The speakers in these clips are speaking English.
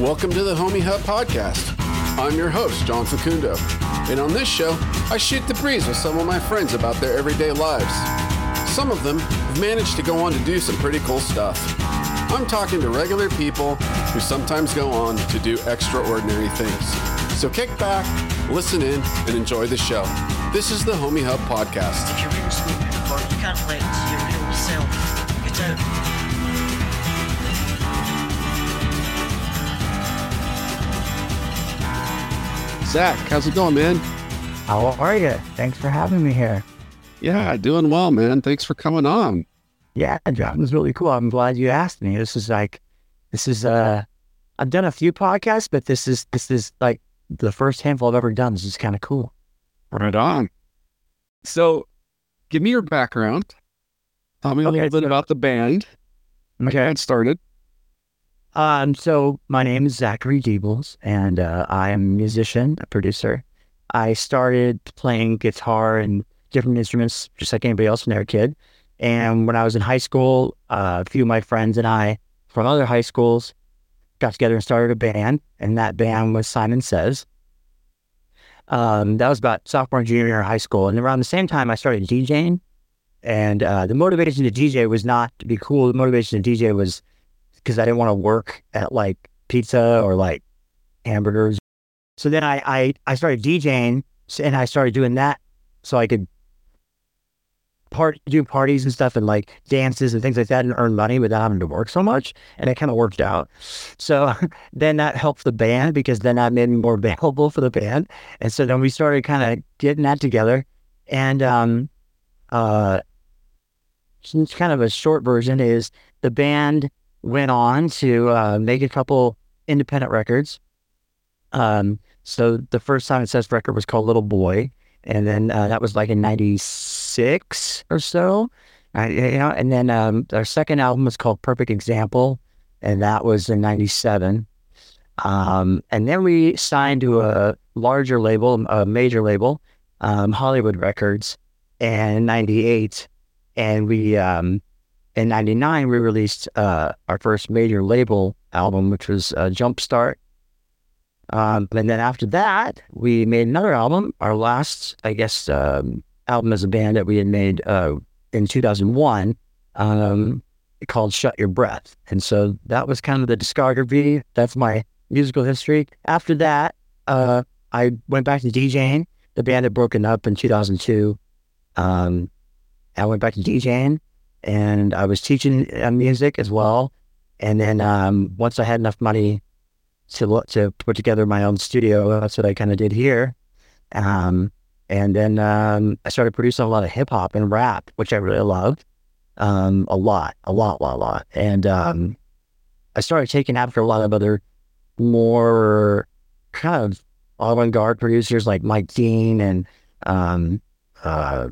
Welcome to the Homie Hub Podcast. I'm your host, John Facundo. And on this show, I shoot the breeze with some of my friends about their everyday lives. Some of them have managed to go on to do some pretty cool stuff. I'm talking to regular people who sometimes go on to do extraordinary things. So kick back, listen in, and enjoy the show. This is the Homie Hub Podcast. If you're you can't your real self. Zac, how's it going, man? How are you? Thanks for having me here. Yeah, doing well, man. Thanks for coming on. Yeah, John, it was really cool. I'm glad you asked me. This is like, this is uh, I've done a few podcasts, but this is this is like the first handful I've ever done. This is kind of cool. Right on. So, give me your background. Tell me a Okay, little bit about the band. Okay, it started. Um, so my name is Zachary Diebels, and uh, I am a musician, a producer. I started playing guitar and different instruments just like anybody else when they were a kid. And when I was in high school, uh, a few of my friends and I from other high schools got together and started a band, and that band was Simon Says. Um, that was about sophomore, and junior high school, and around the same time I started DJing. And uh, the motivation to DJ was not to be cool. The motivation to DJ was because I didn't want to work at like pizza or like hamburgers. So then I, I, I started DJing and I started doing that so I could part do parties and stuff and like dances and things like that and earn money without having to work so much. And it kind of worked out. So then that helped the band because then that made me more available for the band. And so then we started kind of getting that together. And um uh it's kind of a short version is the band went on to uh, make a couple independent records. Um, so the first Simon Says record was called Little Boy, and then uh, that was like in '96 or so. Uh, you know, and then um, our second album was called Perfect Example, and that was in '97. Um, and then we signed to a larger label, a major label, um, Hollywood Records, in '98, and we um, in 99 we released uh, our first major label album which was uh, jumpstart. Um, and then after that we made another album. Our last i guess um, album as a band that we had made uh, in 2001 um, called shut your breath. And so that was kind of the discography. That's my musical history. After that uh, i went back to djing. The band had broken up in 2002 um, i went back to djing and I was teaching uh, music as well. And then um, once I had enough money to to put together my own studio, that's what I kind of did here. Um, and then um, I started producing a lot of hip hop and rap, which I really loved um, a lot, a lot, lot, lot. And um, I started taking after a lot of other more kind of avant-garde producers like Mike Dean and um, uh,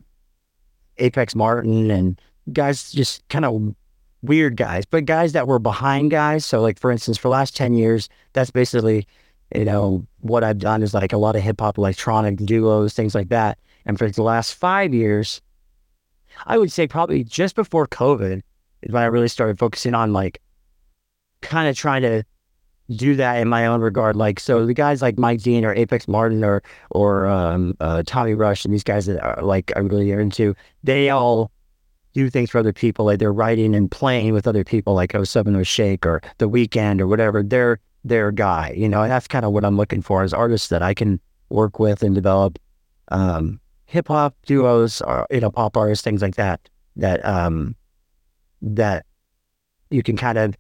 Apex Martin and guys just kind of weird guys, but guys that were behind guys. So like for instance, for last 10 years, that's basically, you know, what I've done is like a lot of hip hop electronic duos, things like that. And for the last five years, I would say probably just before COVID is when I really started focusing on like kind of trying to do that in my own regard. Like, so the guys like Mike Dean or Apex Martin or, or, um, uh, Tommy Rush and these guys that are like, I really are into, they all do things for other people. Like they're writing and playing with other people like 070 Shake or The Weeknd or whatever. They're their guy, you know, and that's kind of what I'm looking for as artists that I can work with and develop, um, hip hop duos or, you know, pop artists, things like that, that, um, that you can kind of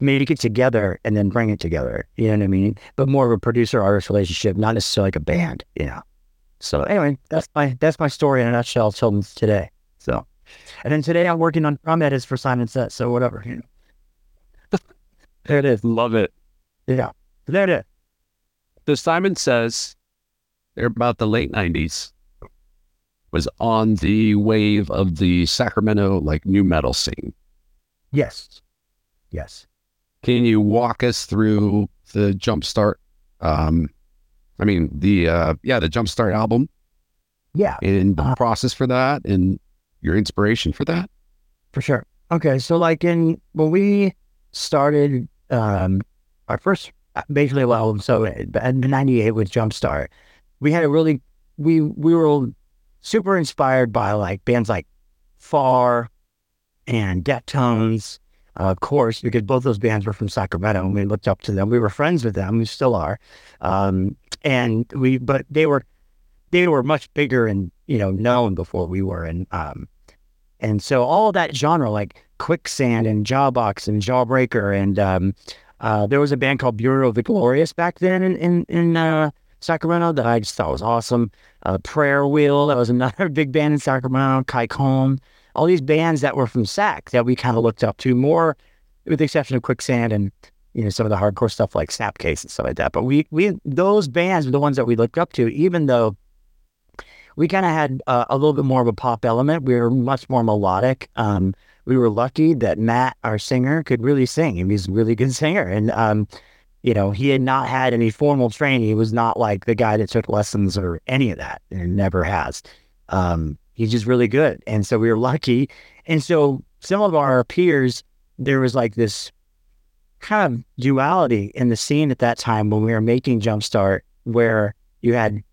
make it together and then bring it together. You know what I mean? But more of a producer artist relationship, not necessarily like a band, you know. So anyway, that's my that's my story in a nutshell till today. So and then today I'm working on drum edits for Simon Says, so whatever, you know. there it is. Love it. Yeah. There it is. So Simon says they're about the late nineties. Was on the wave of the Sacramento like nu metal scene. Yes. Yes. Can you walk us through the Jumpstart? Um, I mean the uh, yeah the Jumpstart album Yeah. and the Uh, process for that and your inspiration for that. For sure. Okay, so like in when we started um our first major label album. So in '98 with Jumpstart, we had a really we we were super inspired by like bands like Far and Deftones, uh, of course, because both those bands were from Sacramento, and we looked up to them. We were friends with them, we still are, um, and we but they were they were much bigger and you know known before we were, and um, and so all that genre like Quicksand and Jawbox and Jawbreaker and um, uh, there was a band called Bureau of the Glorious back then in in, in uh, Sacramento that I just thought was awesome. Uh, Prayer Wheel, that was another big band in Sacramento. Kycone, all these bands that were from Sac that we kind of looked up to more, with the exception of Quicksand and you know some of the hardcore stuff like Snapcase and stuff like that. But we we those bands were the ones that we looked up to, even though we kind of had uh, a little bit more of a pop element. We were much more melodic. Um, we were lucky that Matt, our singer, could really sing. He was a really good singer, and um, you know, he had not had any formal training. He was not like the guy that took lessons or any of that, and never has. Um, he's just really good, and so we were lucky. And so some of our peers, there was like this kind of duality in the scene at that time when we were making Jumpstart, where you had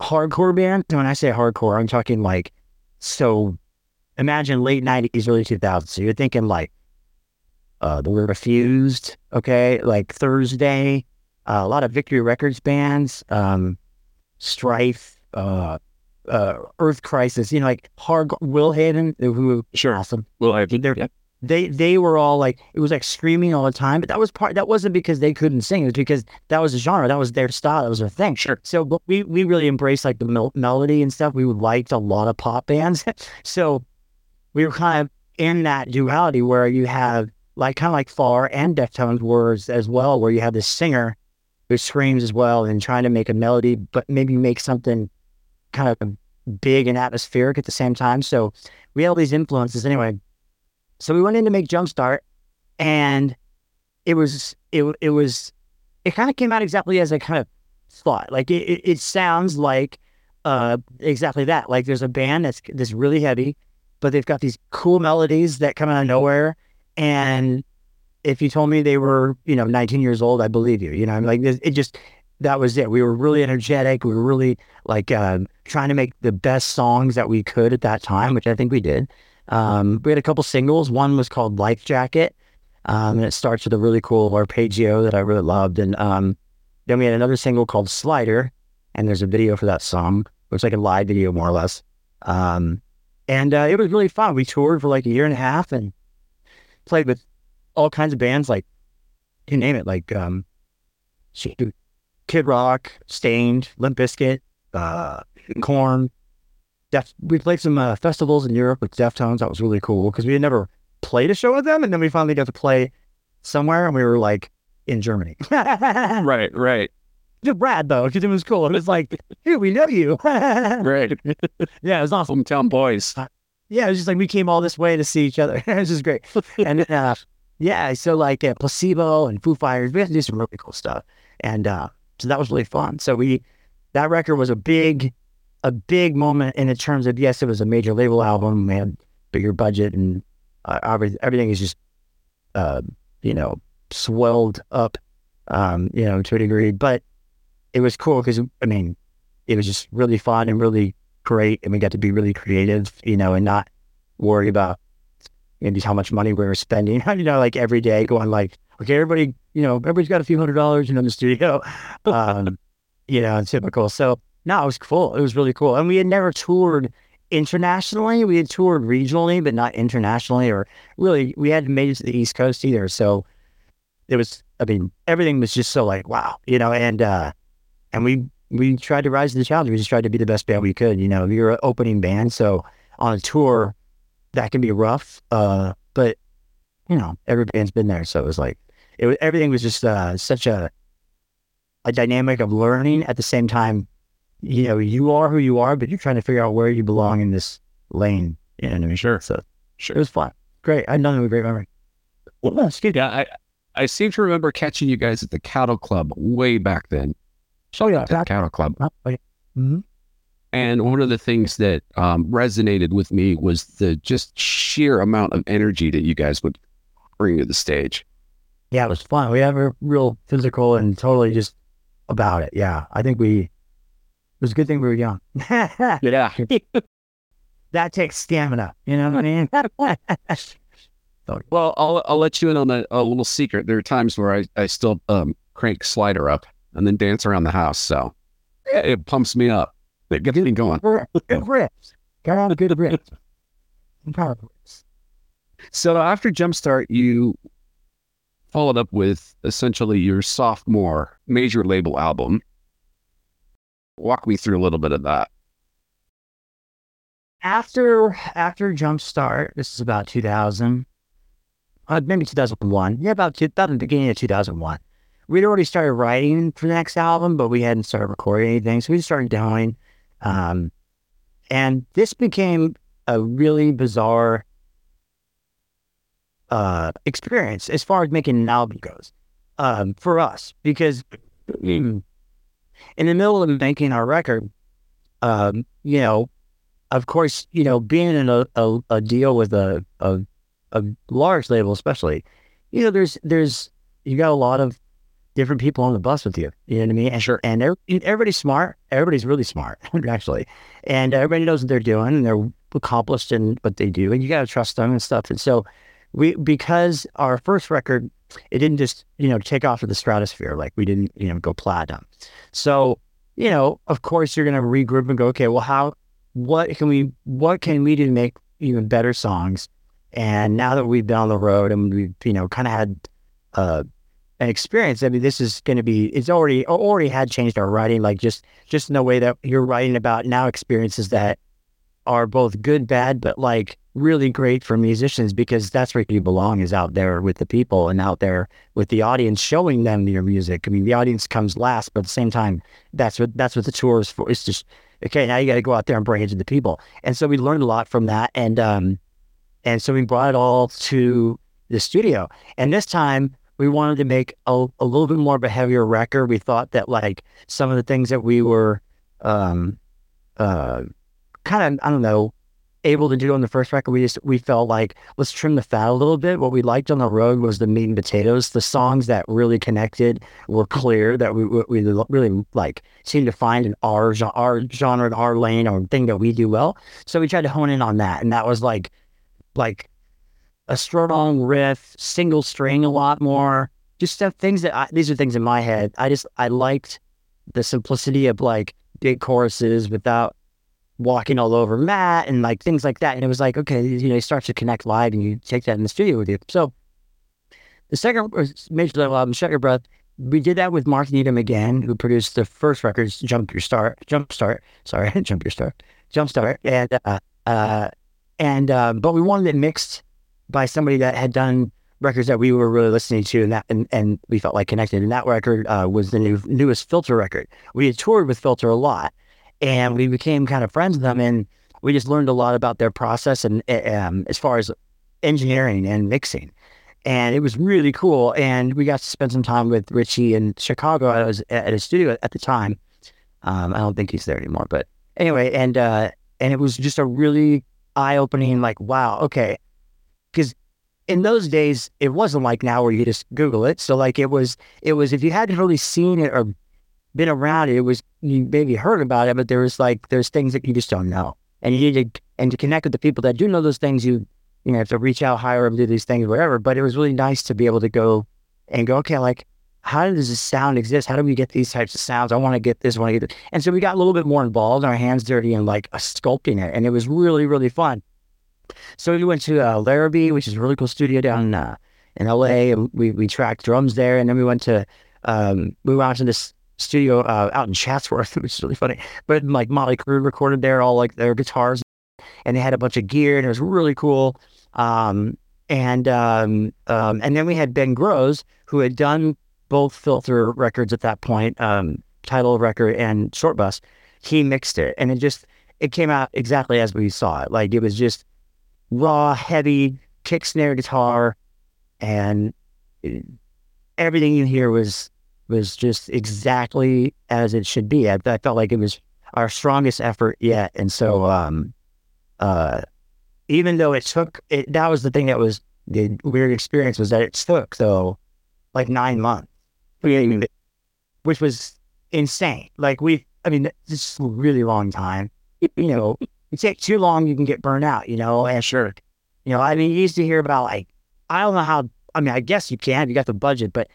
hardcore band. And When I say hardcore, I'm talking like so imagine late 90s, early 2000s. So you're thinking like uh, the word Refused, okay, like Thursday, uh, a lot of Victory Records bands, um, Strife, uh, uh, Earth Crisis, you know, like hard Will Haven, who sure awesome. Will Haven, yeah. They they were all like it was like screaming all the time, but that was part. That wasn't because they couldn't sing. It was because that was a genre. That was their style. That was their thing. Sure. So we we really embraced like the mel- melody and stuff. We liked a lot of pop bands. so we were kind of in that duality where you have like kind of like Far and Deftones words as well, where you have this singer who screams as well and trying to make a melody, but maybe make something kind of big and atmospheric at the same time. So we had all these influences anyway. So we went in to make Jumpstart, and it was it it was it kind of came out exactly as I kind of thought. Like it, it, it sounds like uh, exactly that. Like there's a band that's that's really heavy but they've got these cool melodies that come out of nowhere. And if you told me they were, you know, 19 years old, I believe you. You know, I'm like, it just, that was it. We were really energetic. We were really like um, trying to make the best songs that we could at that time, which I think we did. Um, we had a couple singles. One was called Life Jacket, um, and it starts with a really cool arpeggio that I really loved. And um, then we had another single called Slider, and there's a video for that song. It was like a live video, more or less. Um, and uh, it was really fun. We toured for like a year and a half and played with all kinds of bands, like you name it, like um, Kid Rock, Staind, Limp Bizkit, uh, Korn. Def- we played some uh, festivals in Europe with Deftones. That was really cool because we had never played a show with them, and then we finally got to play somewhere, and we were like in Germany. right, right to Brad though, because it was cool. It was like, here we know you. right. Yeah, it was awesome. Hometown boys. Yeah, it was just like we came all this way to see each other. it was just great. and uh, yeah, so like uh, placebo and Foo Fighters, we had to do some really cool stuff. And uh, so that was really fun. So we that record was a big, a big moment in terms of yes, it was a major label album. We had bigger budget and uh, everything is just, uh, you know, swelled up, um, you know, to a degree. But it was cool because I mean, it was just really fun and really great, and we got to be really creative, you know, and not worry about maybe how much money we were spending, you know, like every day going like, okay, everybody, you know, everybody's got a few hundred dollars, you know, in the studio, um, you know, it's typical. So no, it was cool. It was really cool, and we had never toured internationally. We had toured regionally, but not internationally, or really, we hadn't made it to the East Coast either. So it was, I mean, everything was just so like, wow, you know, and uh, and we we tried to rise to the challenge. We just tried to be the best band we could. You know, you're an opening band, so on a tour that can be rough. Uh, but you know, every band's been there, so it was like it was everything was just uh, such a a dynamic of learning at the same time. You know, you are who you are, but you're trying to figure out where you belong in this lane. You know what I mean? Sure. So sure. it was fun. Great. I had nothing but great memory. Well, yeah, I I seem to remember catching you guys at the Cattle Club way back then. Oh yeah, that Cattle Club. Oh, yeah. mm-hmm. And one of the things that um, resonated with me was the just sheer amount of energy that you guys would bring to the stage. yeah, it was fun. We have a real physical and totally just about it. Yeah, I think we. It was a good thing we were young. Yeah. that takes stamina. You know what I mean? Well, I'll I'll let you in on a, a little secret. There are times where I, I still um crank slider up and then dance around the house. So yeah, it pumps me up. It gets me going. good rips. Got on good rips. Power rips. So after Jumpstart, you followed up with essentially your sophomore major label album. Walk me through a little bit of that. After after Jumpstart, this is about 2000, uh, maybe 2001. Yeah, about, two, the beginning of 2001. We'd already started writing for the next album, but we hadn't started recording anything. So we just started doing. Um, and this became a really bizarre uh, experience as far as making an album goes um, for us, because in the middle of making our record, um, you know, of course, you know, being in a, a, a deal with a, a a large label, especially, you know, there's there's you got a lot of different people on the bus with you. You know what I mean? And, Sure. And everybody's smart. Everybody's really smart, actually, and everybody knows what they're doing, and they're accomplished in what they do, and you got to trust them and stuff. And so, we because our first record, it didn't just you know take off to the stratosphere like we didn't you know go platinum. So you know, of course, you're gonna regroup and go, okay, well, how, what can we, what can we do to make even better songs? And now that we've been on the road and we've, you know, kind of had uh, an experience, I mean, this is going to be, it's already, already had changed our writing, like just, just in the way that you're writing about now experiences that are both good, bad, but like really great for musicians because that's where you belong is out there with the people and out there with the audience showing them your music. I mean, the audience comes last, but at the same time, that's what, that's what the tour is for. It's just, okay, now you got to go out there and bring it to the people. And so we learned a lot from that. And, um, and so we brought it all to the studio. And this time we wanted to make a, a little bit more of a heavier record. We thought that like some of the things that we were um, uh, kind of, I don't know, able to do on the first record, we just, we felt like let's trim the fat a little bit. What we liked on the road was the meat and potatoes. The songs that really connected were clear that we, we really like seemed to find in our, our genre, and our lane or thing that we do well. So we tried to hone in on that. And that was like, like a strong riff, single string a lot more. Just stuff, things that I, these are things in my head. I just I liked the simplicity of like big choruses without walking all over Matt and like things like that. And it was like, okay, you know, it starts to connect live and you take that in the studio with you. So the second was major level album, Shut Your Breath, we did that with Mark Needham again, who produced the first records, Jump Your Start, Jump Start, sorry, Jump Your Start, Jump Start, and uh, uh, and uh, but we wanted it mixed by somebody that had done records that we were really listening to, and that and, and we felt like connected. And that record uh, was the new newest Filter record. We had toured with Filter a lot, and we became kind of friends with them, and we just learned a lot about their process and um, as far as engineering and mixing. And it was really cool. And we got to spend some time with Richie in Chicago. I was at his studio at the time. Um, I don't think he's there anymore, but anyway, and uh, and it was just a really eye opening, like, wow, okay. Because in those days, it wasn't like now where you just Google it. So like it was, it was if you hadn't really seen it or been around it, it was you maybe heard about it, but there was like there's things that you just don't know, and you need to and to connect with the people that do know those things. You you know have to reach out, hire them, do these things, whatever. But it was really nice to be able to go and go, okay, like how does this sound exist? How do we get these types of sounds? I want to get this, I want to get this. And so we got a little bit more involved, our hands dirty and like uh, sculpting it. And it was really, really fun. So we went to uh, Larrabee, which is a really cool studio down uh, in LA. And we, we tracked drums there. And then we went to, um, we went out to this studio uh, out in Chatsworth, which is really funny. But like Mötley Crüe recorded there all like their guitars and they had a bunch of gear and it was really cool. Um, and um, um, and then we had Ben Grosse, who had done both filter records at that point, um, title record and short bus. He mixed it, and it just it came out exactly as we saw it. Like it was just raw, heavy kick snare guitar, and it- everything you hear was was just exactly as it should be. I, I felt like it was our strongest effort yet, and so um, uh, even though it took it, that was the thing that was the weird experience was that it took though like nine months, which was insane. Like we, I mean, this is a really long time. You know, you take too long, you can get burned out. You know, and Sure. you know, I mean, you used to hear about like, I don't know how, I mean, I guess you can, you got the budget, but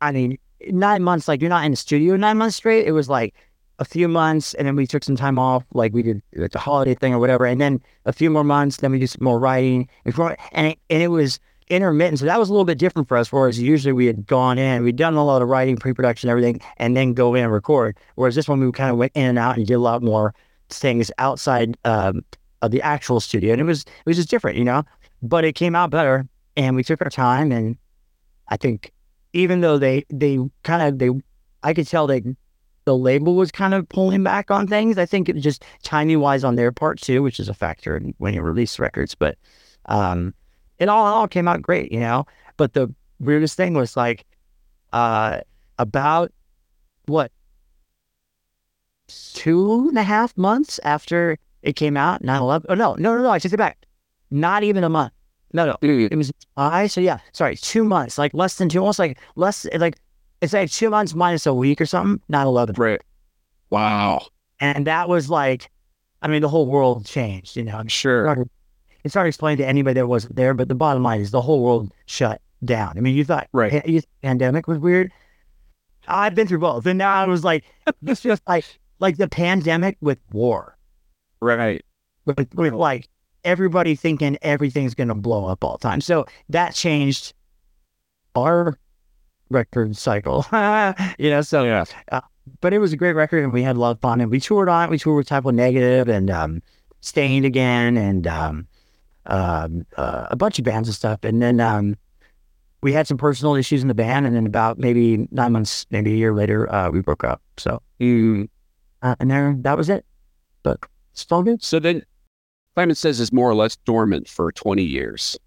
I mean, nine months, like you're not in the studio nine months straight. It was like a few months and then we took some time off, like we did like the holiday thing or whatever. And then a few more months, then we did some more writing before, and it, and it was intermittent. So that was a little bit different for us. Whereas usually we had gone in, we'd done a lot of writing, pre-production, everything, and then go in and record. Whereas this one, we kind of went in and out and did a lot more things outside um, of the actual studio. And it was, it was just different, you know, but it came out better and we took our time. And I think even though they, they kind of, they, I could tell they, the label was kind of pulling back on things. I think it was just timing wise on their part too, which is a factor when you release records. But um, it all, it all came out great, you know. But the weirdest thing was like uh, about what two and a half months after it came out, 9 11. Oh, no, no, no, no, I take it back. Not even a month. No, no. It was I so yeah, sorry, two months, like less than two, almost like less like it's like two months minus a week or something, 9 11. Right. Wow. And that was like, I mean, the whole world changed, you know. I'm Sure. hard it's hard to explain to anybody that wasn't there, but the bottom line is the whole world shut down. I mean, you thought Right. you pandemic was weird. I've been through both, and now I was like, it's just like like the pandemic with war, Right. with, with like everybody thinking everything's gonna blow up all the time. So that changed our record cycle, you know. So Yeah. but it was a great record and we had a lot of fun and we toured on it. We toured with Type O Negative and um, Staind again and um, um, uh, a bunch of bands and stuff. And then um, we had some personal issues in the band. And then about maybe nine months, maybe a year later, uh, we broke up. So, Mm. uh, and there, that was it. But it's all good. So then Simon says is more or less dormant for 20 years.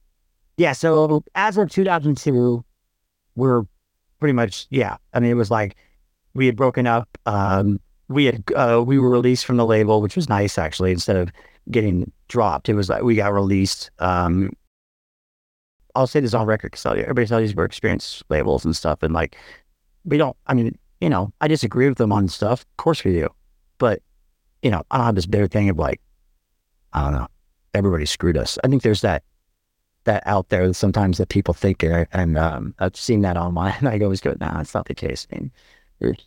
Yeah. So as of 2002, we're pretty much, yeah. I mean, it was like we had broken up. Um, we had, uh, we were released from the label, which was nice actually, instead of getting dropped. It was like we got released. Um, I'll say this on record because everybody tells these were experience labels and stuff. And like, we don't, I mean, you know, I disagree with them on stuff. Of course we do. But, you know, I don't have this bitter thing of like, I don't know, everybody screwed us. I think there's that that out there sometimes that people think, and, and um, I've seen that online, and I always go, "Nah, it's not the case." I mean, it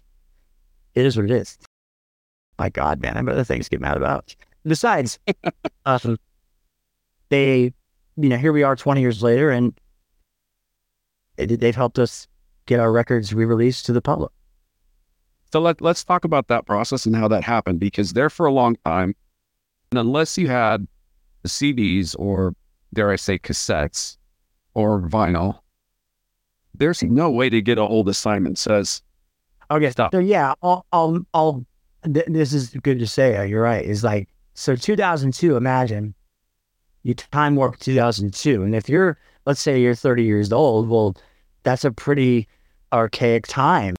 is what it is. My God, man, I have other things to get mad about. Besides, um, they, you know, here we are, twenty years later, and they've helped us get our records re-released to the public. So let, let's talk about that process and how that happened because there for a long time, and unless you had CDs or dare I say cassettes or vinyl, there's no way to get a hold of Simon Says. Okay, Stop. so yeah, I'll, I'll, I'll th- this is good to say. uh, You're right. It's like so 2002. Imagine you time warp 2002, and if you're, let's say, you're 30 years old, well, that's a pretty archaic time.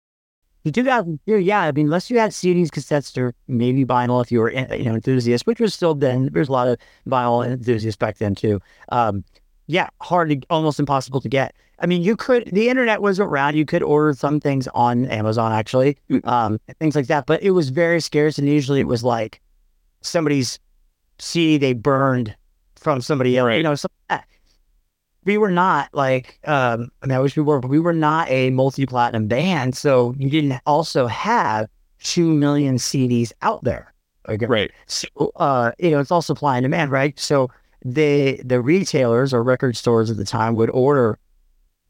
In 2002, yeah, I mean, unless you had CDs, cassettes, or maybe vinyl, if you were, you know, enthusiast, which was still then. There's a lot of vinyl enthusiasts back then too. Um, yeah, hard to, almost impossible to get. I mean, you could, the internet was around. You could order some things on Amazon, actually, um, things like that. But it was very scarce. And usually it was like somebody's CD they burned from somebody else. You know, some, we were not like, um, I mean, I wish we were, but we were not a multi platinum band. So you didn't also have 2 million CDs out there. Okay. Right. So, uh, you know, it's all supply and demand, right? So the the retailers or record stores at the time would order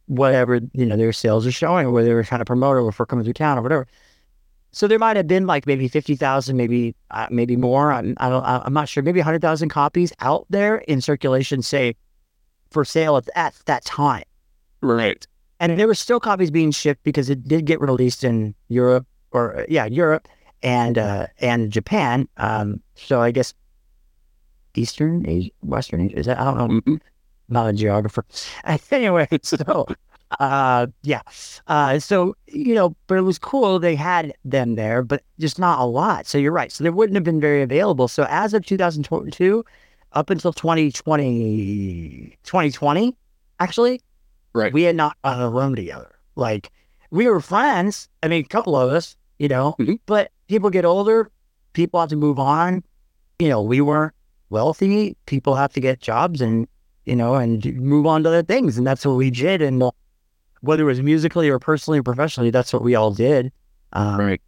whatever you know their sales are showing, or whether they were trying to promote it or for coming through town or whatever. So there might have been like maybe fifty thousand, maybe uh, maybe more. I'm, I don't. I- I'm not sure. Maybe hundred thousand copies out there in circulation, say for sale at, at that time. Right. And there were still copies being shipped because it did get released in Europe or yeah, Europe and uh, and Japan. Um, so I guess Eastern Asia, Western Asia. Is that I don't know. Mhm. Not a geographer. anyway, so uh, yeah. Uh, so you know, but it was cool. They had them there, but just not a lot. So you're right. So they wouldn't have been very available. So as of 2022, up until 2020, 2020, actually, Right. we had not gone alone together. Like we were friends. I mean, a couple of us, you know, Mhm. but people get older, people have to move on. You know, we weren't wealthy. People have to get jobs and, you know, and move on to other things. And that's what we did. And uh, whether it was musically or personally or professionally, that's what we all did. Um, Right.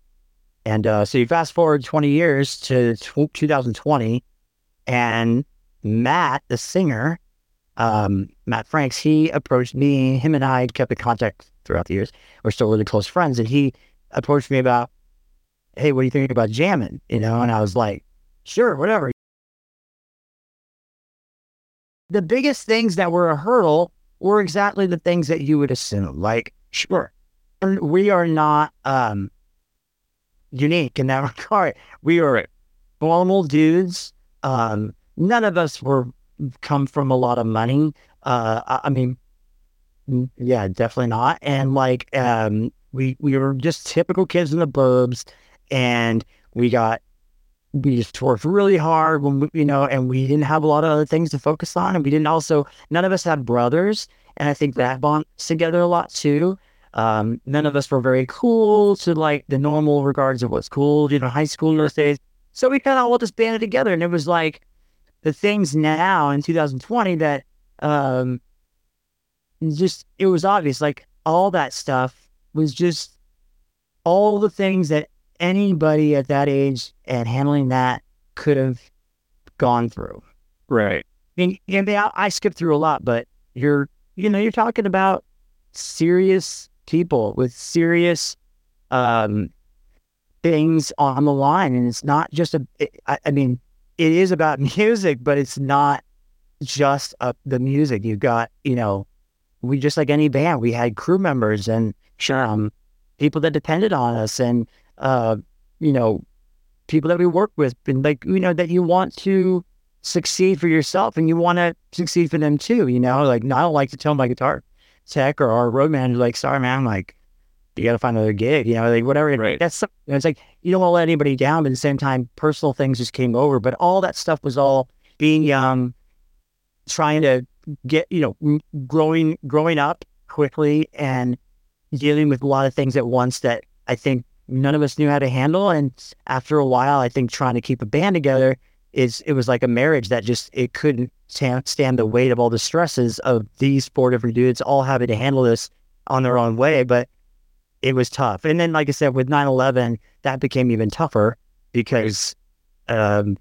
and uh, so you fast forward 20 years to tw 2020, and Matt, the singer, um, Matt Franks, he approached me. Him and I kept in contact throughout the years. We're still really close friends. And he approached me about, hey, what do you think about jamming? You know, and I was like, sure, whatever. The biggest things that were a hurdle were exactly the things that you would assume. Like, sure, we are not um, unique in that regard. We are normal dudes. Um, none of us were come from a lot of money. Uh, I, I mean, mm, yeah, definitely not. And like, um, we we were just typical kids in the burbs, and we got we just worked really hard when we, you know, and we didn't have a lot of other things to focus on, and we didn't also none of us had brothers, and I think that bonds together a lot too. Um, none of us were very cool to like the normal regards of what's cool, you know, high school in those days. So we kind of all just banded together, and it was like the things now in 2020 that um, just it was obvious. Like all that stuff was just all the things that anybody at that age and handling that could have gone through. Right. I mean, and they, I, I skipped through a lot, but you're, you know, you're talking about serious people with serious um, things on the line, and it's not just a. It, I, I mean, it is about music, but it's not just uh, the music. You've got, you know, we just like any band, we had crew members and um, people that depended on us, and uh, you know, people that we work with, and like you know that you want to succeed for yourself and you want to succeed for them too. You know, like I don't like to tell my guitar tech or our road manager, like, sorry, man, like, you got to find another gig, you know, like whatever. Right. That's some- it's like you don't want to let anybody down, but at the same time, personal things just came over. But all that stuff was all being young, trying to get, you know, growing, growing up quickly and dealing with a lot of things at once that I think none of us knew how to handle. And after a while, I think trying to keep a band together is it was like a marriage that just it couldn't stand the weight of all the stresses of these four different dudes all having to handle this on their own way. But it was tough. And then, like I said, with 9-11, that became even tougher because um,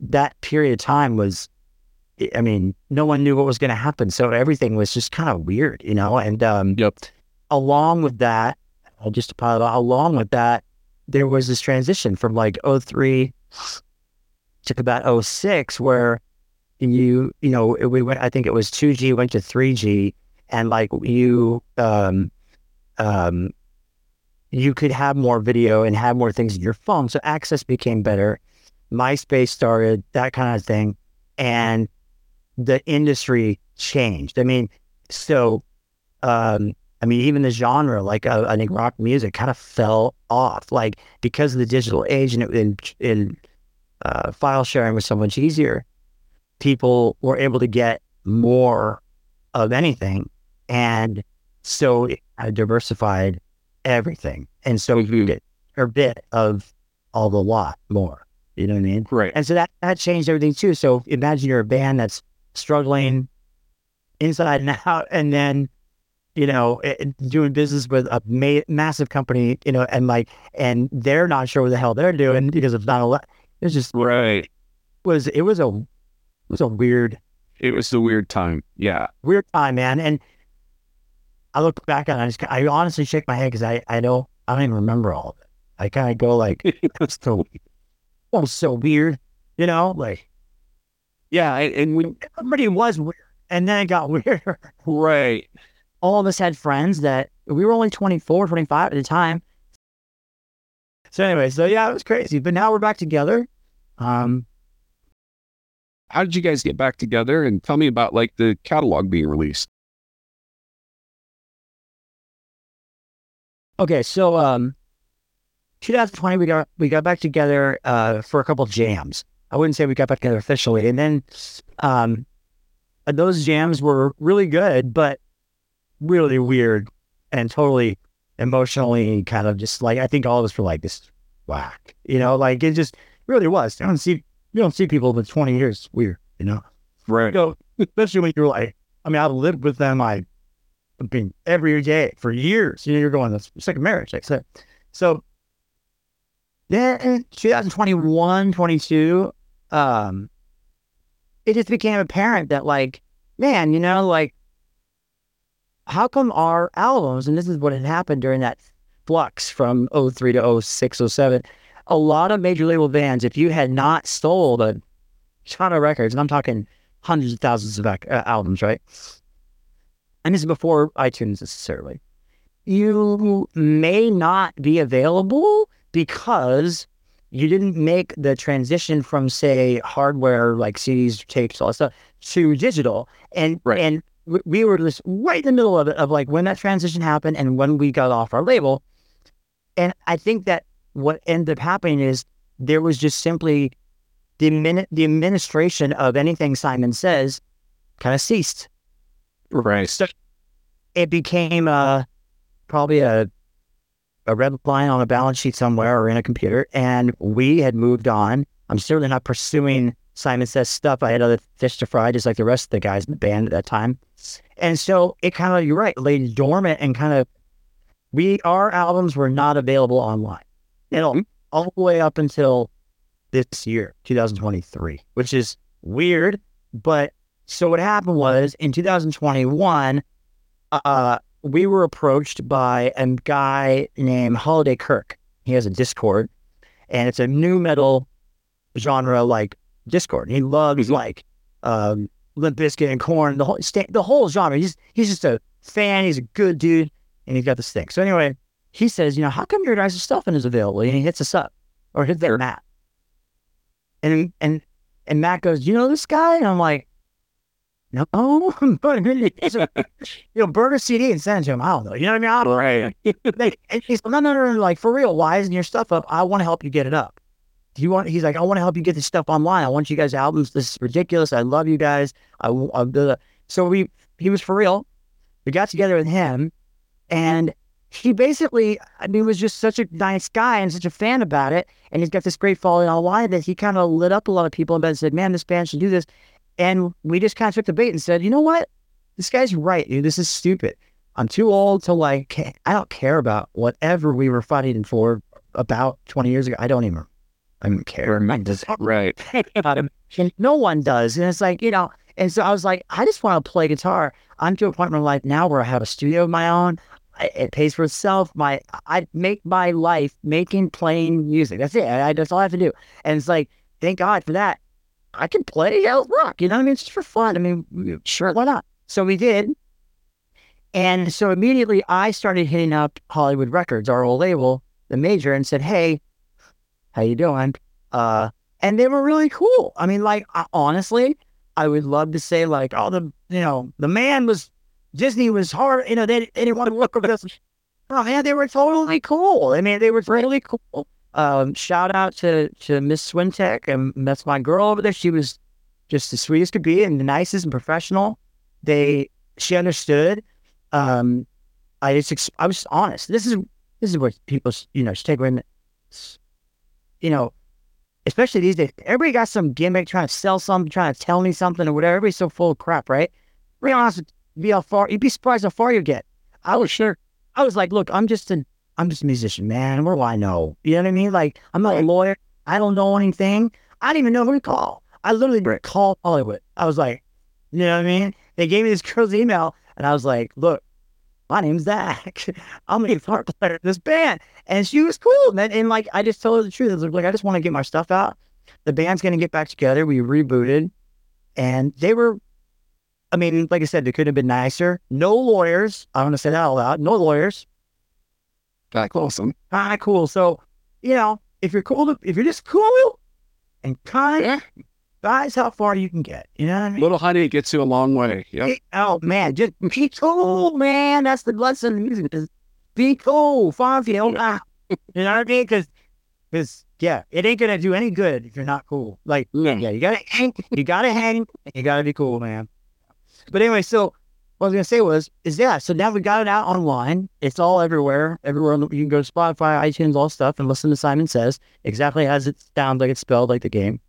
that period of time was, I mean, no one knew what was going to happen. So everything was just kind of weird, you know? And um, Yep. along with that, I'll just pile it on, along with that, there was this transition from like 03 to about 06 where you, you know, it- we went, I think it was 2G went to 3G and like you, um, um, you could have more video and have more things in your phone. So access became better. MySpace started, that kind of thing. And the industry changed. I mean, so, um, I mean, even the genre, like uh, I think rock music, kind of fell off, like because of the digital age and it, in, in uh, file sharing was so much easier. People were able to get more of anything, and so diversified everything, and so you Mhm. get a bit of all the lot more. You know what I mean? Right. And so that that changed everything too. So imagine you're a band that's struggling inside and out, and then you know it, doing business with a ma- massive company, you know, and like, and they're not sure what the hell they're doing because of not a lot. It's just Right. was it was a it was a weird It was a weird time. Yeah. weird time, man. And I look back on it, I just I honestly shake my head because I I don't I don't even remember all of it. I kind of go like, That's so oh, so weird, you know, like Yeah. And, and when everybody was weird, and then it got weirder. right. all of us had friends that we were only 24, 25 at the time. So anyway, so yeah, it was crazy. But now we're back together. Um, How did you guys get back together? And tell me about like the catalog being released. Okay, so um, 2020 we got we got back together uh, for a couple jams. I wouldn't say we got back together officially, and then um, those jams were really good, but really weird and totally emotionally kind of just like I think all of us were like this whack, you know, like it just really was. You don't see you don't see people with twenty years weird, you know. Right. Know, especially when you're like, I mean, I've lived with them. I been every day for years. You know, you're going, that's second marriage. Like so, so then 2021, 22, um, it just became apparent that like, man, you know, like, how come our albums, and this is what had happened during that flux from 03 to 06, 07, a lot of major label bands, if you had not sold a ton of records, and I'm talking hundreds of thousands of uh, albums, right? And this is before iTunes necessarily. You may not be available because you didn't make the transition from, say, hardware like CDs, tapes, all that stuff, to digital. And Right. and we were just right in the middle of it, of like when that transition happened and when we got off our label. And I think that what ended up happening is there was just simply the the administration of anything Simon says kind of ceased. Right. So it became uh, probably a a red line on a balance sheet somewhere or in a computer, and we had moved on. I'm certainly not pursuing Simon Says stuff. I had other fish to fry, just like the rest of the guys in the band at that time. And so it kind of, you're right, lay dormant and kind of, we, our albums were not available online. You know, all the way up until this year, 2023, which is weird. But so what happened was in 2021, uh, we were approached by a guy named Holiday Kirk. He has a Discord, and it's a nu metal genre like Discord. He loves like um, Limp Bizkit and Korn, the whole sta- the whole genre. He's he's just a fan. He's a good dude, and he's got this thing. So anyway, he says, you know, how come your guys' stuff isn't available? And he hits us up or hits that Matt, and and and Matt goes, you know this guy? And I'm like, no, but it's a, you know, burn a CD and send it to him. I don't know. You know what I mean? I don't Right. like, and he's no, no, no, no, like for real. Why isn't your stuff up? I want to help you get it up. Do you want? He's like, I want to help you get this stuff online. I want you guys albums. This is ridiculous. I love you guys. I, I blah. so we he was for real. We got together with him, and he basically, I mean, was just such a nice guy and such a fan about it. And he's got this great following online that he kind of lit up a lot of people and said, "Man, this band should do this." And we just kind of took the bait and said, "You know what? This guy's right, dude. This is stupid. I'm too old to like. I don't care about whatever we were fighting for about 20 years ago. I don't even. I don't care. Right. about him. Um, no one does. And it's like, you know, and so I was like, I just want to play guitar. I'm to a point in my life now where I have a studio of my own. I, it pays for itself. My I make my life making playing music. That's it. I, that's all I have to do. And it's like, thank God for that. I can play out rock. You know what I mean? It's just for fun. I mean, sure, why not? So we did. And so immediately I started hitting up Hollywood Records, our old label, the major, and said, Hey, how you doing? Uh, and they were really cool. I mean, like I, honestly, I would love to say like, oh, the you know, the man was Disney was hard. You know, they, they didn't want to work with us. Oh man, they were totally cool. I mean, they were really cool. Um, shout out to to Miss Swintek, and that's my girl over there. She was just the sweetest could be, and the nicest and professional. They she understood. Um, I just I was honest. This is this is what people you know should take away. from it. S- You know, especially these days, everybody got some gimmick trying to sell something, trying to tell me something or whatever. Everybody's so full of crap, right? Be honest, be how far you'd be surprised how far you get. I was sure. I was like, look, I'm just an I'm just a musician, man. What do I know? You know what I mean? Like, I'm not a lawyer. I don't know anything. I didn't even know who to call. I literally called Hollywood. I was like, you know what I mean? They gave me this girl's email, and I was like, look, my name's Zac. I'm a guitar player in this band. And she was cool, man. And like, I just told her the truth. I was like, I just want to get my stuff out. The band's going to get back together. We rebooted, and they were, I mean, like I said, they couldn't have been nicer. No lawyers. I want to say that out loud. No lawyers. That's awesome. Ah, cool. So, you know, if you're cool, to, if you're just cool and kind, that's how far you can get. You know what I mean? Little honey gets you a long way. Yep. Hey, Oh man, just be cool, man. That's the lesson in music. Is be cool, find you out. You know what I mean? Because, because yeah, it ain't gonna do any good if you're not cool. Like, Yeah. yeah, you gotta hang, you gotta hang, you gotta be cool, man. But anyway, so what I was gonna say was is yeah. So now we got it out online. It's all everywhere. Everywhere you can go to Spotify, iTunes, all stuff, and listen to Simon Says exactly as it sounds like it's spelled like the game.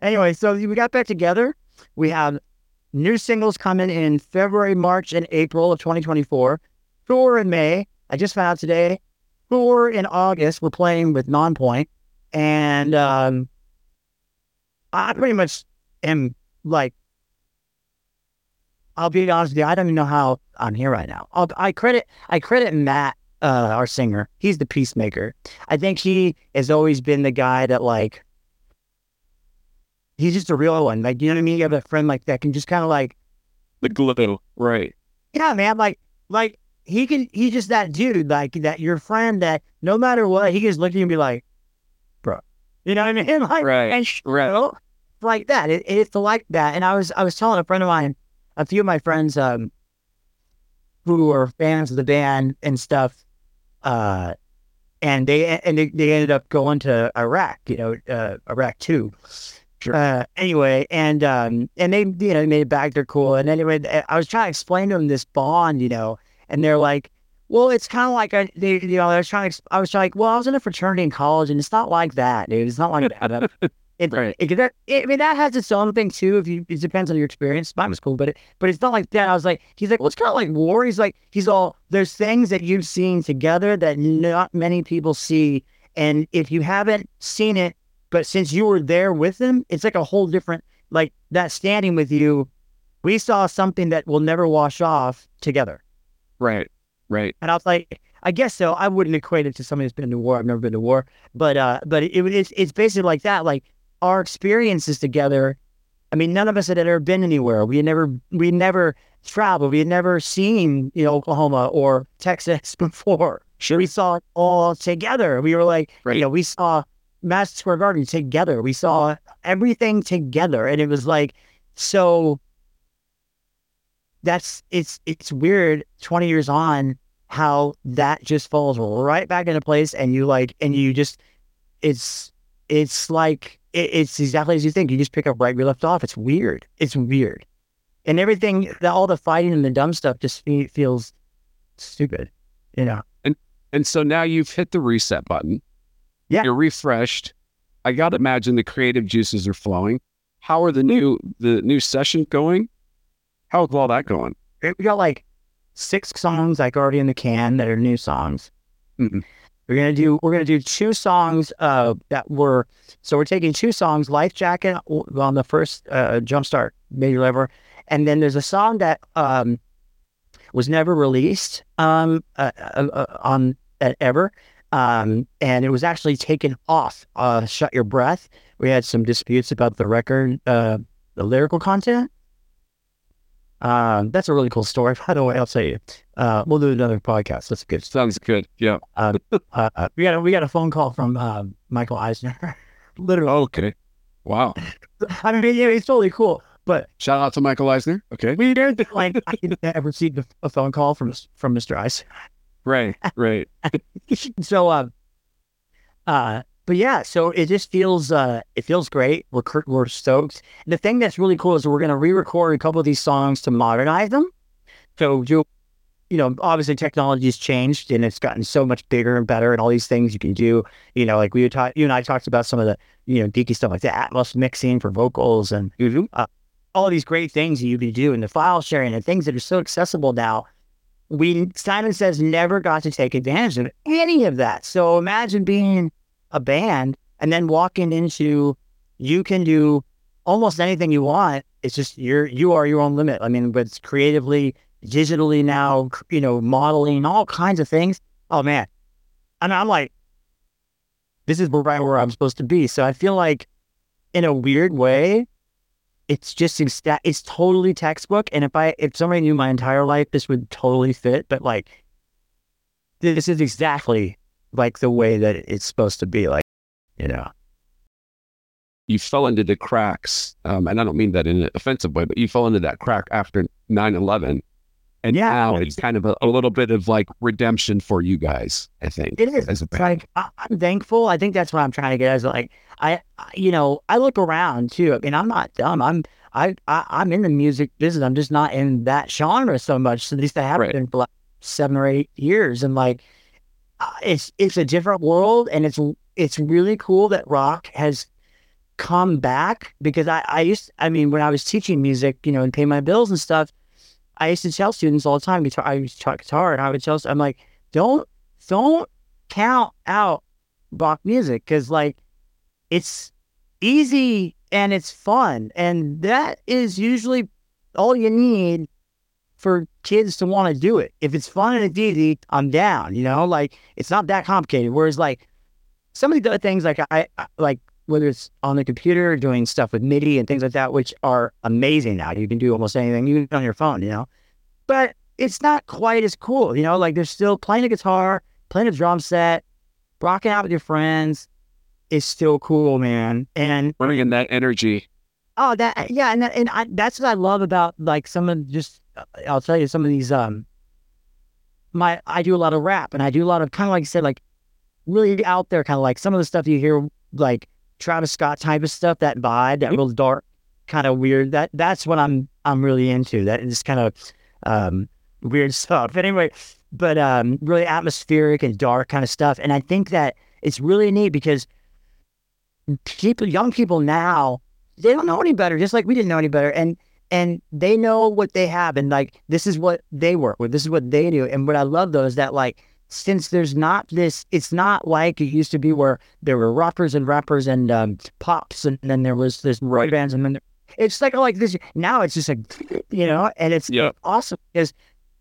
Anyway, so we got back together. We have new singles coming in February, March, and April of 2024. Tour in May. I just found out today. Tour in August. We're playing with Nonpoint, and um, I pretty much am like I'll be honest with you. I don't even know how I'm here right now. I'll, I credit I credit Matt, uh, our singer. He's the peacemaker. I think he has always been the guy that like he's just a real one. Like you know what I mean? You have a friend like that can just kind of like The glue. Right. yeah, man. Like like he can. He's just that dude. Like that your friend that no matter what he can just look at you and be like, bro. You know what I mean? Like, Right, And sh- right. you know, like that. It, it's like that. And I was I was telling a friend of mine, a few of my friends, um, who are fans of the band and stuff, uh, and they and they, they ended up going to Iraq. You know, uh, Iraq too. Sure. Uh, anyway, and um, and they you know made it back. They're cool. And anyway, I was trying to explain to them this bond, you know, and they're like, well, it's kind of like a, they, you know, I was trying I was like, well, I was in a fraternity in college, and it's not like that, dude. It's not like that. It, Right. it, that, it, I mean, that has its own thing too. If you, it depends on your experience. Mine was cool, but it, but it's not like that. I was like, he's like, well, it's kind of like war. He's like, he's all, there's things that you've seen together that not many people see, and if you haven't seen it, but since you were there with them, it's like a whole different, like that standing with you. We saw something that will never wash off together. Right. Right. And I was like, I guess so. I wouldn't equate it to somebody that's been to war. I've never been to war, but uh, but it, it's it's basically like that. Like our experiences together. I mean, none of us had ever been anywhere. We had never we never traveled. We had never seen you know Oklahoma or Texas before. Sure. We saw it all together. We were like, Right. you know, we saw Madison Square Garden together. We saw everything together, and it was like so. That's it's it's weird. Twenty years on, how that just falls right back into place, and you like, and you just, it's it's like it, it's exactly as you think. You just pick up right where you left off. It's weird. It's weird, and everything, the, all the fighting and the dumb stuff just fe- feels stupid. You know. And so now you've hit the reset button. Yeah. You're refreshed. I gotta imagine the creative juices are flowing. How are the new the new session going? How's all that going? we got like six songs like already in the can that are new songs. Mhm. We're gonna do we're gonna do two songs uh, that were so we're taking two songs, Life Jacket on the first uh, Jumpstart Major Lever, and then there's a song that um, was never released um, uh, uh, uh, on ever, um, and it was actually taken off. Uh, Shut Your Breath. We had some disputes about the record, uh, the lyrical content. Um, that's a really cool story. By the way, I'll tell you. Uh, we'll do another podcast. That's good. Sounds good. Yeah. Uh, uh, we got a, we got a phone call from uh, Michael Eisner. Literally, Okay. Wow. I mean, yeah, it's totally cool. But Shout out to Michael Eisner. Okay. we didn't like I never received a, a phone call from from Mr. Eisner. Right. Right. so um uh but yeah so it just feels uh it feels great we're we're stoked the thing that's really cool is we're going to re-record a couple of these songs to modernize them so do you know obviously technology's changed and it's gotten so much bigger and better and all these things you can do you know like we you and i talked about some of the you know geeky stuff like the atmos mixing for vocals and uh, all these great things that you can do and the file sharing and things that are so accessible now we Simon says never got to take advantage of any of that. So imagine being a band and then walking into you can do almost anything you want. It's just you're you are your own limit. I mean, but it's creatively, digitally now, you know, modeling all kinds of things. Oh man, and I'm like, this is right where I'm supposed to be. So I feel like, in a weird way, it's just it's totally textbook. And if I if somebody knew my entire life, this would totally fit. But like, this is exactly like the way that it's supposed to be. Like, you know, You fell into the cracks, um, and I don't mean that in an offensive way, but you fell into that crack after 9-11. And Yeah. now it's kind of a, a little bit of like redemption for you guys, I think. it is. As a band. like I'm thankful. I think that's what I'm trying to get. As like I, you know, I look around too. I mean, I'm not dumb. I'm I, I I'm in the music business. I'm just not in that genre so much. At least I haven't Right. been for like seven or eight years. And like, uh, it's it's a different world, and it's it's really cool that rock has come back because I I used I mean when I was teaching music, you know, and pay my bills and stuff, I used to tell students all the time. Guitar, I used to taught guitar, and I would tell I'm like, don't don't count out rock music because like it's easy and it's fun. And that is usually all you need for kids to want to do it. If it's fun and it's easy i'm down you know? Like it's not that complicated. Whereas like some of the other things like I- like whether it's on the computer doing stuff with midi and things like that which are amazing now you can do almost anything you can on your phone you know but it's not quite as cool you know like there's still playing a guitar playing a drum set rocking out with your friends is still cool, man. And Bringing that energy. oh, that yeah, and that, and I, that's what I love about like some of just uh, I'll tell you some of these um my I do a lot of rap and I do a lot of kind of like I said like really out there kind of like some of the stuff you hear like Travis Scott type of stuff that vibe that real dark kind of weird. That that's what I'm I'm really into. That is kind of um weird stuff. But anyway but um really atmospheric and dark kind of stuff. And I think that it's really neat because people young people now they don't know any better just like we didn't know any better. And and they know what they have and like this is what they work with. This is what they do. And what i love though is that like since there's not this it's not like it used to be where there were rockers and rappers and um, pops and then there was this rock Right. bands and then there, it's like like this now it's just like you know and it's Yeah. awesome because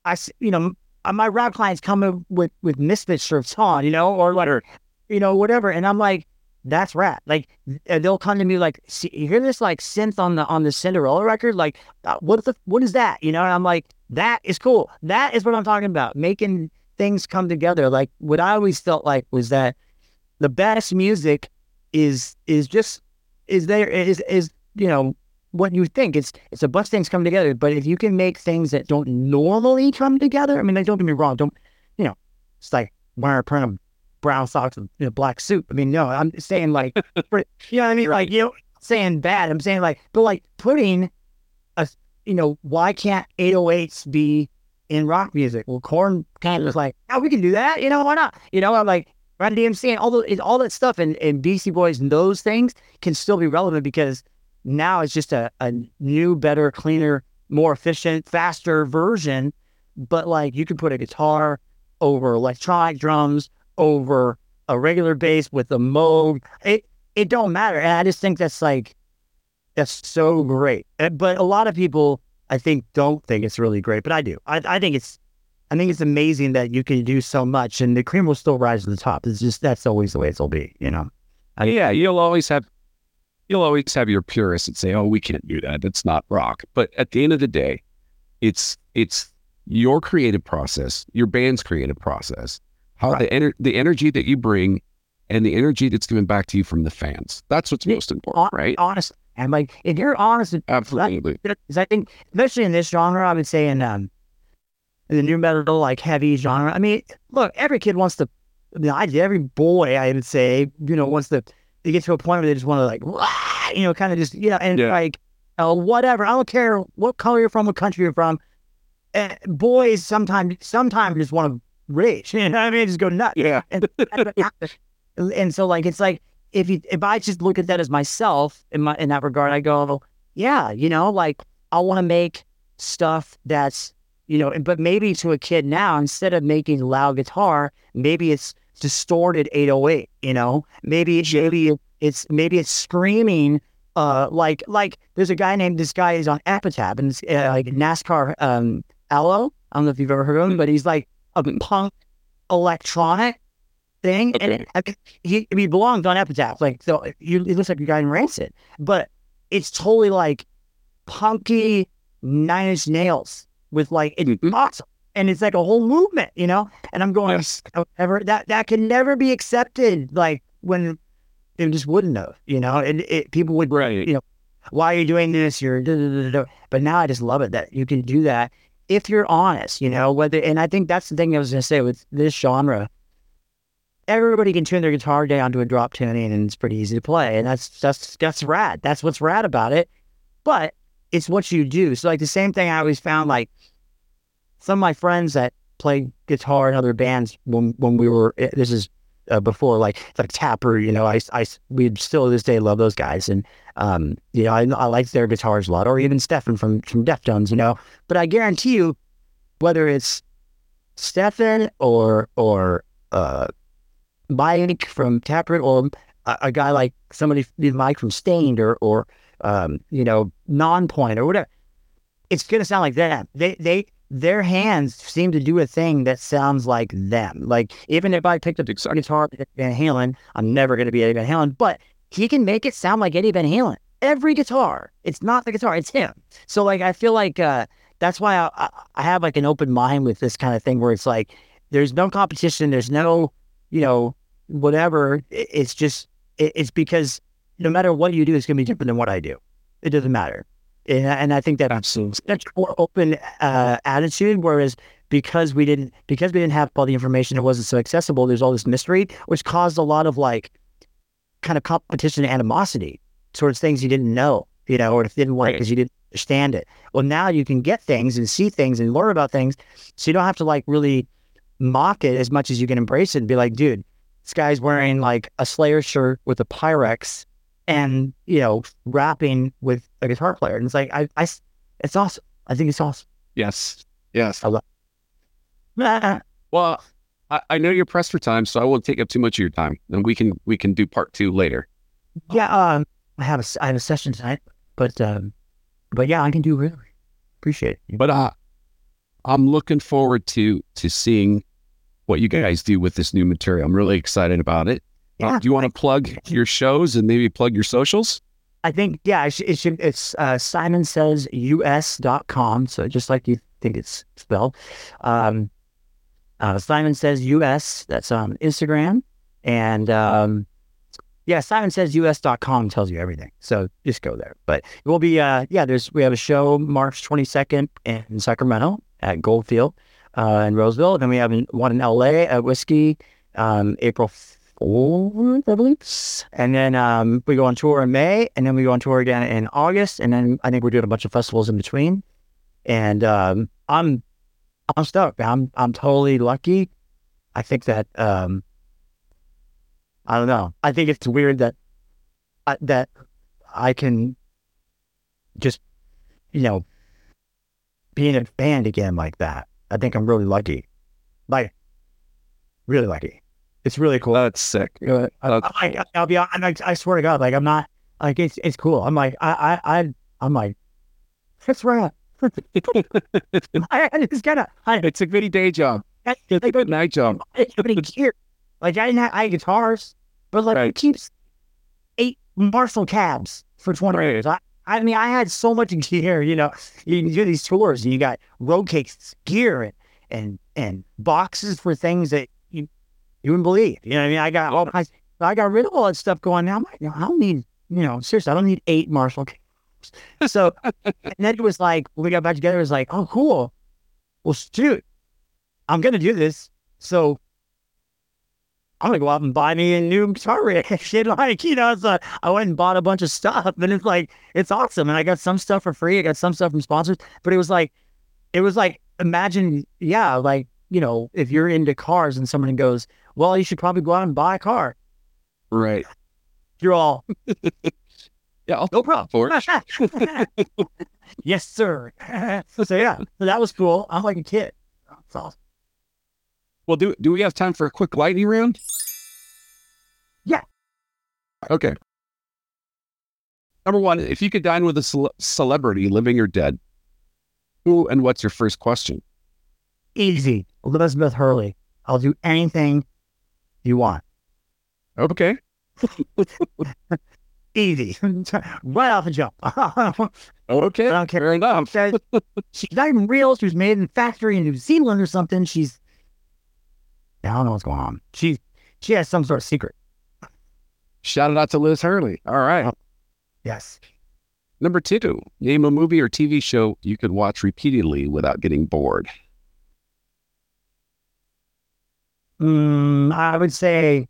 I, you know my rap clients come in with with misfit shirts on you know or like you know whatever and i'm like that's rap. Like they'll come to me like, See, you hear this like synth on the on the Cinderella record? Like, uh, what the what is that? You know? And I'm like, that is cool. That is what I'm talking about. Making things come together. Like what I always felt like was that the best music is is just is there is is you know what you think. It's it's a bunch of things come together. But if you can make things that don't normally come together, I mean, don't get me wrong. Don't you know? It's like wearing a pair of brown socks and a black suit. I mean, no, I'm saying like, for- you know what I mean? Like, you know, saying bad. I'm saying like, but like putting a, you know, why can't 808s be in rock music? Well, Korn kind of was like, oh, we can do that. You know, why not? You know, I'm like, Run DMC and all the, all that stuff and, and Beastie Boys and those things can still be relevant because now it's just a, a new, better, cleaner, more efficient, faster version. But like you can put a guitar over electronic drums, over a regular bass with a Moog. It it don't matter. And I just think that's like that's so great. But a lot of people I think don't think it's really great, but I do. I, I think it's I think it's amazing that you can do so much and the cream will still rise to the top. It's just that's always the way it'll be, you know. I- yeah, you'll always have you'll always have your purists that say, "Oh, we can't do that. That's not rock." But at the end of the day, it's it's your creative process, your band's creative process, how the ener- the energy that you bring, and the energy that's given back to you from the fans. That's what's Yeah, most important, right? Honest. And like if you're honest Absolutely. Because I think, especially in this genre, I would say in um, in the nu metal, like heavy genre. I mean, look, every kid wants to. I mean, I, every boy, I would say, you know, wants to. They get to a point where they just want to like, "Wah," you know, kind of just, you know, and Yeah. like, uh, whatever. I don't care what color you're from, what country you're from. Uh, boys sometimes, sometimes just want to rage. You know what I mean? Just go nuts Yeah. and and so like it's like if you if I just look at that as myself in my in that regard, I go, yeah, you know, like I want to make stuff that's you know, but maybe to a kid now, instead of making loud guitar, maybe it's distorted 808. You know, maybe it's maybe it's maybe it's screaming. Uh, like like there's a guy named this guy is on Epitaph and it's uh, like NASCAR um Aloe. I don't know if you've ever heard of him, but he's like a punk electronic thing, and it, I mean, he he belongs on Epitaph. Like so, you, it looks like a guy in Rancid, but it's totally like punky Nine Inch Nails with like it's Mhm. awesome, and it's like a whole movement, you know. And I'm going, Yes. ever that that can never be accepted. Like when it just wouldn't have, you know. And it, people would Right. you know, why are you doing this? You're, da, da, da, da. but now I just love it that you can do that if you're honest, you know, whether, and I think that's the thing I was going to say with this genre. Everybody can tune their guitar down to a drop tuning and it's pretty easy to play. And that's, that's, that's rad. That's what's rad about it. But it's what you do. So like the same thing I always found like some of my friends that play guitar in other bands when when we were eh, this is uh, before like like Tapper, you know, I I we still to this day love those guys and um you know I I like their guitars a lot or even Stefan from from Deftones, you know. But I guarantee you whether it's Stefan or or uh Mike from Taproot or a, a guy like somebody Mike from Staind or or um, you know, Nonpoint or whatever. It's gonna sound like them. They they their hands seem to do a thing that sounds like them. Like even if I picked up the guitar Van Halen, I'm never gonna be Eddie Van Halen, but he can make it sound like Eddie Van Halen. Every guitar, it's not the guitar, it's him. So like I feel like uh, that's why I, I have like an open mind with this kind of thing where it's like there's no competition, there's no you know whatever. It's just it's because no matter what you do, it's going to be different than what I do. It doesn't matter. And, I think that absolutely that's more open uh, attitude. Whereas because we didn't because we didn't have all the information, it wasn't so accessible. There's all this mystery, which caused a lot of like kind of competition and animosity towards things you didn't know, you know, or didn't want because right. you didn't understand it. Well, now you can get things and see things and learn about things, so you don't have to like really mock it as much as you can embrace it and be like, dude, this guy's wearing like a Slayer shirt with a Pyrex and you know rapping with a guitar player. And it's like i, I it's awesome. I think it's awesome. Yes. Yes. I love well I, I know you're pressed for time so i won't take up too much of your time and we can we can do part two later. Yeah um i have a i have a session tonight but um but yeah i can do really appreciate it. But uh i'm looking forward to to seeing what you guys do with this new material i'm really excited about it uh, yeah. do you want to plug your shows and maybe plug your socials? I think, yeah, it should, it should it's uh, simonsaysus.com. So just like you think it's spelled. Um, uh, Simon Says US, that's on Instagram. And um, yeah, simonsaysus.com tells you everything. So just go there. But it will be, uh, yeah, there's, we have a show March 22nd in Sacramento at Goldfield uh, in Roseville. Then we have one in LA at Whisky um, April fourth, I believe. And then um, we go on tour in May, and then we go on tour again in August, and then I think we're doing a bunch of festivals in between. And um, I'm I'm stoked. I'm I'm totally lucky. I think that um, I don't know. I think it's weird that uh, that I can just you know be in a band again like that. I think I'm really lucky. Like really lucky. It's really cool. That's sick. I, I, will be. I, I swear to God, like I'm not like it's it's cool. I'm like I I, I I'm like that's right. I, I just gotta. I, it's a good day job. It's like, a good night job. gear. Like I didn't have I had guitars, but like right. it keeps eight Marshall cabs for twenty right. years. I, I mean, I had so much gear. You know, you do these tours, and you got road cases, gear, and and and boxes for things that you you wouldn't believe. You know what I mean? I got all I, I got rid of all that stuff going now. I'm like, I don't need, you know, seriously, I don't need eight Marshall So and then it was like when we got back together, it was like, oh cool. Well shoot, I'm gonna do this. So I'm gonna go out and buy me a new guitar rig. Shit, like you know, so I went and bought a bunch of stuff, and it's like it's awesome. And I got some stuff for free. I got some stuff from sponsors, but it was like, it was like imagine, yeah, like you know, if you're into cars and someone goes, well, you should probably go out and buy a car. Right. You're all. yeah, I'll no problem for it. yes, sir. so yeah, that was cool. I'm like a kid. That's awesome. Well, do do we have time for a quick lightning round? Yeah. Okay. Number one, if you could dine with a ce- celebrity, living or dead, who and what's your first question? Easy. Elizabeth Hurley. I'll do anything you want. Okay. Easy. right off the jump. okay. I don't care. Fair enough. she's not even real. She was made in a factory in New Zealand or something. She's I don't know what's going on. She she has some sort of secret. Shout out to Liz Hurley. All right. Oh, yes. Number two, name a movie or TV show you could watch repeatedly without getting bored. Mm, I would say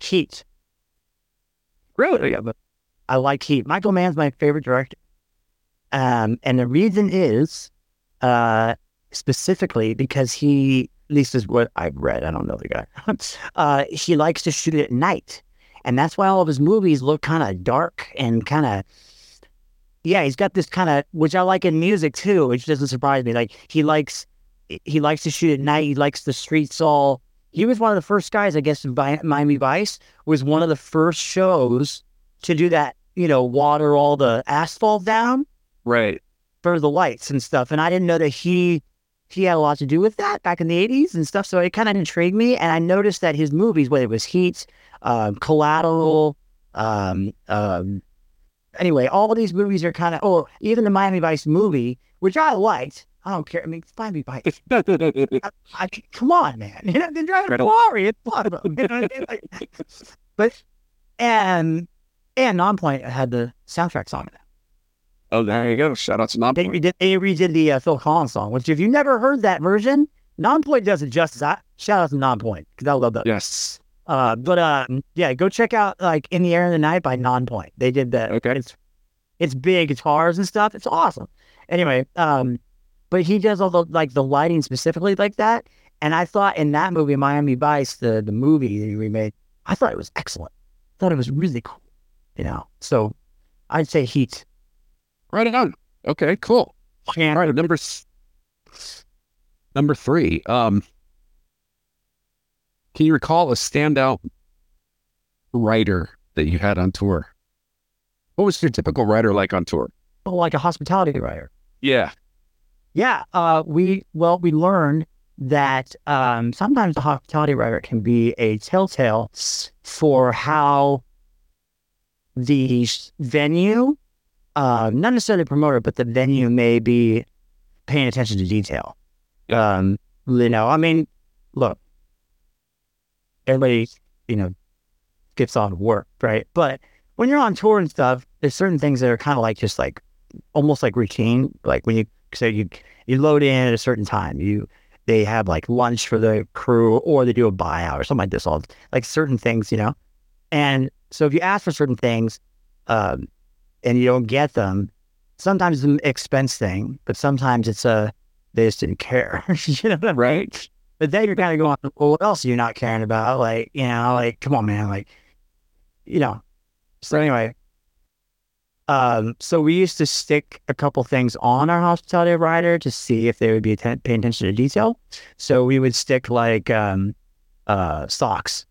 Heat. Really? Yeah, but I like Heat. Michael Mann's my favorite director. Um, and the reason is uh, specifically because he, at least is what I've read, I don't know the guy, uh, he likes to shoot at night. And that's why all of his movies look kind of dark and kind of, yeah, he's got this kind of, which I like in music too, which doesn't surprise me. Like he likes, he likes to shoot at night. He likes the streets all. He was one of the first guys, I guess, in Miami Vice was one of the first shows to do that, you know, water all the asphalt down Right. for the lights and stuff. And I didn't know that he he had a lot to do with that back in the eighties and stuff. So it kind of intrigued me. And I noticed that his movies, whether it was Heat, um, Collateral, um, um, anyway, all of these movies are kind of oh, even the Miami Vice movie, which I liked. I don't care. I mean, it's Miami Vice. I, I, come on, man. You know, they're driving a Ferrari. It's fun. You know what I mean? Like, but and and Nonpoint had the soundtrack song. in that. Oh, there you go. Shout out to They Nonpoint. redid, they redid the uh, Phil Collins song, which if you've never heard that version, Nonpoint does it justice. I, shout out to Nonpoint because I love that. Yes. Uh, but uh, yeah, go check out like "In the Air of the Night" by Nonpoint. They did that. Okay. It's it's big guitars and stuff. It's awesome. Anyway, um, but he does all the like the lighting specifically like that. And I thought in that movie, Miami Vice, the the movie that he remade, I thought it was excellent. I thought it was really cool. You know, so I'd say Heat. Right on. Okay, cool. All right, number number three. Um, can you recall a standout writer that you had on tour? What was your typical writer like on tour? oh, like a hospitality writer. Yeah. Yeah, uh, we well we learned that um, sometimes the hospitality writer can be a telltale for how the venue, uh, not necessarily promoter, but the venue may be paying attention to detail. Um, you know, I mean, look, everybody, you know, gets on work, right? But when you're on tour and stuff, there's certain things that are kind of like just like almost like routine. Like when you so you you load in at a certain time, you they have like lunch for the crew, or they do a buyout or something like this. All like certain things, you know. And so if you ask for certain things, um, and you don't get them, sometimes it's an expense thing, but sometimes it's a they just didn't care. you know what I mean? Right. But then you're kind of going, well, what else are you not caring about? Like, you know, like, come on, man. Like, you know. So anyway, um, so we used to stick a couple things on our hospitality rider to see if they would be atten- paying attention to detail. So we would stick like um, uh, socks,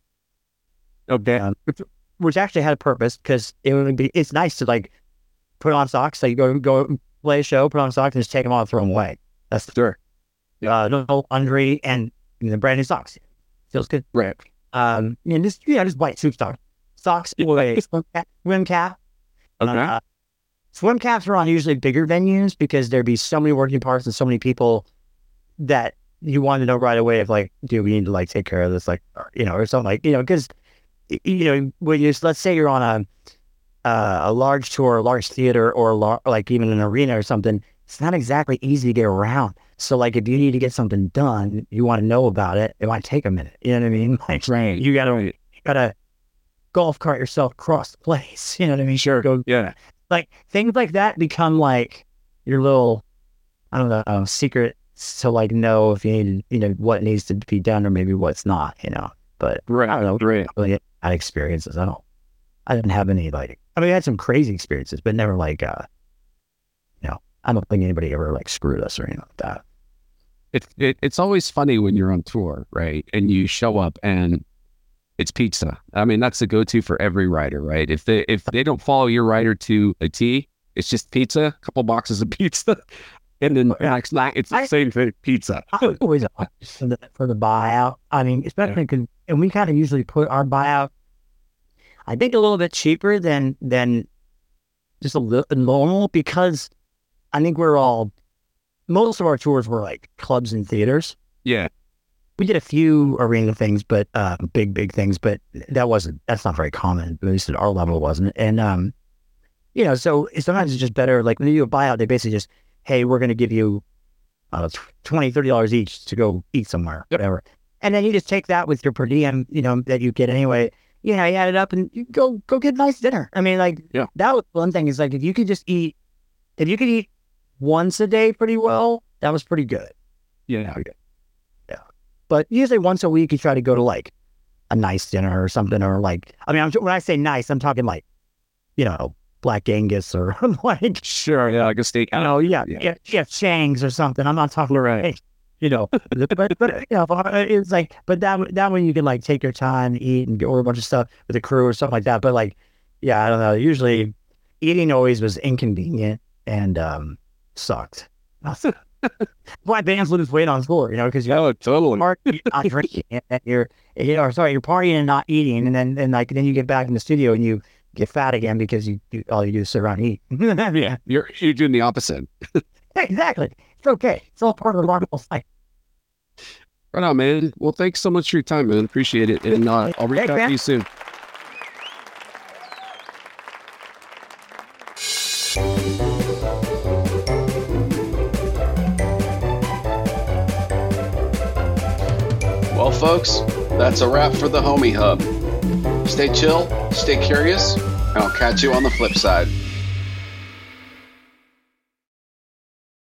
Okay. um, which, which actually had a purpose because it would be. It's nice to like put on socks. So you go go play a show, put on socks, and just take them off, throw them away. That's the Sure. uh, no laundry and you know, brand new socks. Feels good. Right. Um, know, just yeah, just white soup socks, socks a swim cap. Swim cap. Okay. Uh, swim caps are on usually bigger venues because there'd be so many working parts and so many people that you want to know right away if like, do we need to like take care of this, like, or, you know, or something like, you know, because you know, when you let's say you're on a uh, a large tour, a large theater, or a lar- like even an arena or something, it's not exactly easy to get around. So like, if you need to get something done, you want to know about it. It might take a minute. You know what I mean? Like, right. you gotta you gotta golf cart yourself across the place. You know what I mean? Sure. Go Yeah. like things like that become like your little I don't know uh, secret to like know if you need you know what needs to be done or maybe what's not. You know, but Right. I don't know. Right. Really had experiences. I don't. I didn't have any like. I mean, I had some crazy experiences, but never like. uh You know, I don't think anybody ever like screwed us or anything like that. It, it it's always funny when you're on tour, right? And you show up and it's pizza. I mean, that's the go-to for every rider, right? If they if they don't follow your rider to a T, it's just pizza, a couple boxes of pizza, and then Yeah. next night it's the I- same thing, pizza. I always for the for the buyout. I mean, especially because and we kind of usually put our buyout, I think, a little bit cheaper than than just a little normal because I think we're all most of our tours were like clubs and theaters. Yeah, We did a few arena things, but uh, big big things, but that wasn't that's not very common. At least at our level, wasn't. And um, you know, so sometimes it's just better. Like when you do a buyout, they basically just, hey, we're going to give you uh, twenty, thirty dollars each to go eat somewhere, Yep. whatever. And then you just take that with your per diem, you know, that you get anyway, you know, you add it up and you go go get a nice dinner. I mean, like Yeah. that was one thing is like if you could just eat, if you could eat once a day pretty well, that was pretty good. Yeah. Yeah. But usually once a week, you try to go to like a nice dinner or something, or like I mean, I'm, when I say nice, I'm talking like, you know, Black Angus or like Sure. Yeah. Like a steak. you know, oh, yeah, Yeah. yeah, yeah, Shangs or something. I'm not talking Right. hey, you know, but but you know, it's like, but that that one you can like take your time, eat, and order a bunch of stuff with the crew or something like that. But like, yeah, I don't know. Usually, eating always was inconvenient and um sucked. Why bands lose weight on tour, you know, because you're Oh, totally. partying, not drinking, and you're, you know, sorry, you're partying and not eating, and then and like then you get back in the studio and you get fat again because you, you all you do is sit around and eat. Yeah. You're you're doing the opposite. exactly. It's okay. It's all part of the and cycle. Right on, man. Well, thanks so much for your time, man. Appreciate it. And uh, I'll reach Thanks, out to you soon. Well, folks, that's a wrap for the Homie Hub. Stay chill, stay curious, and I'll catch you on the flip side.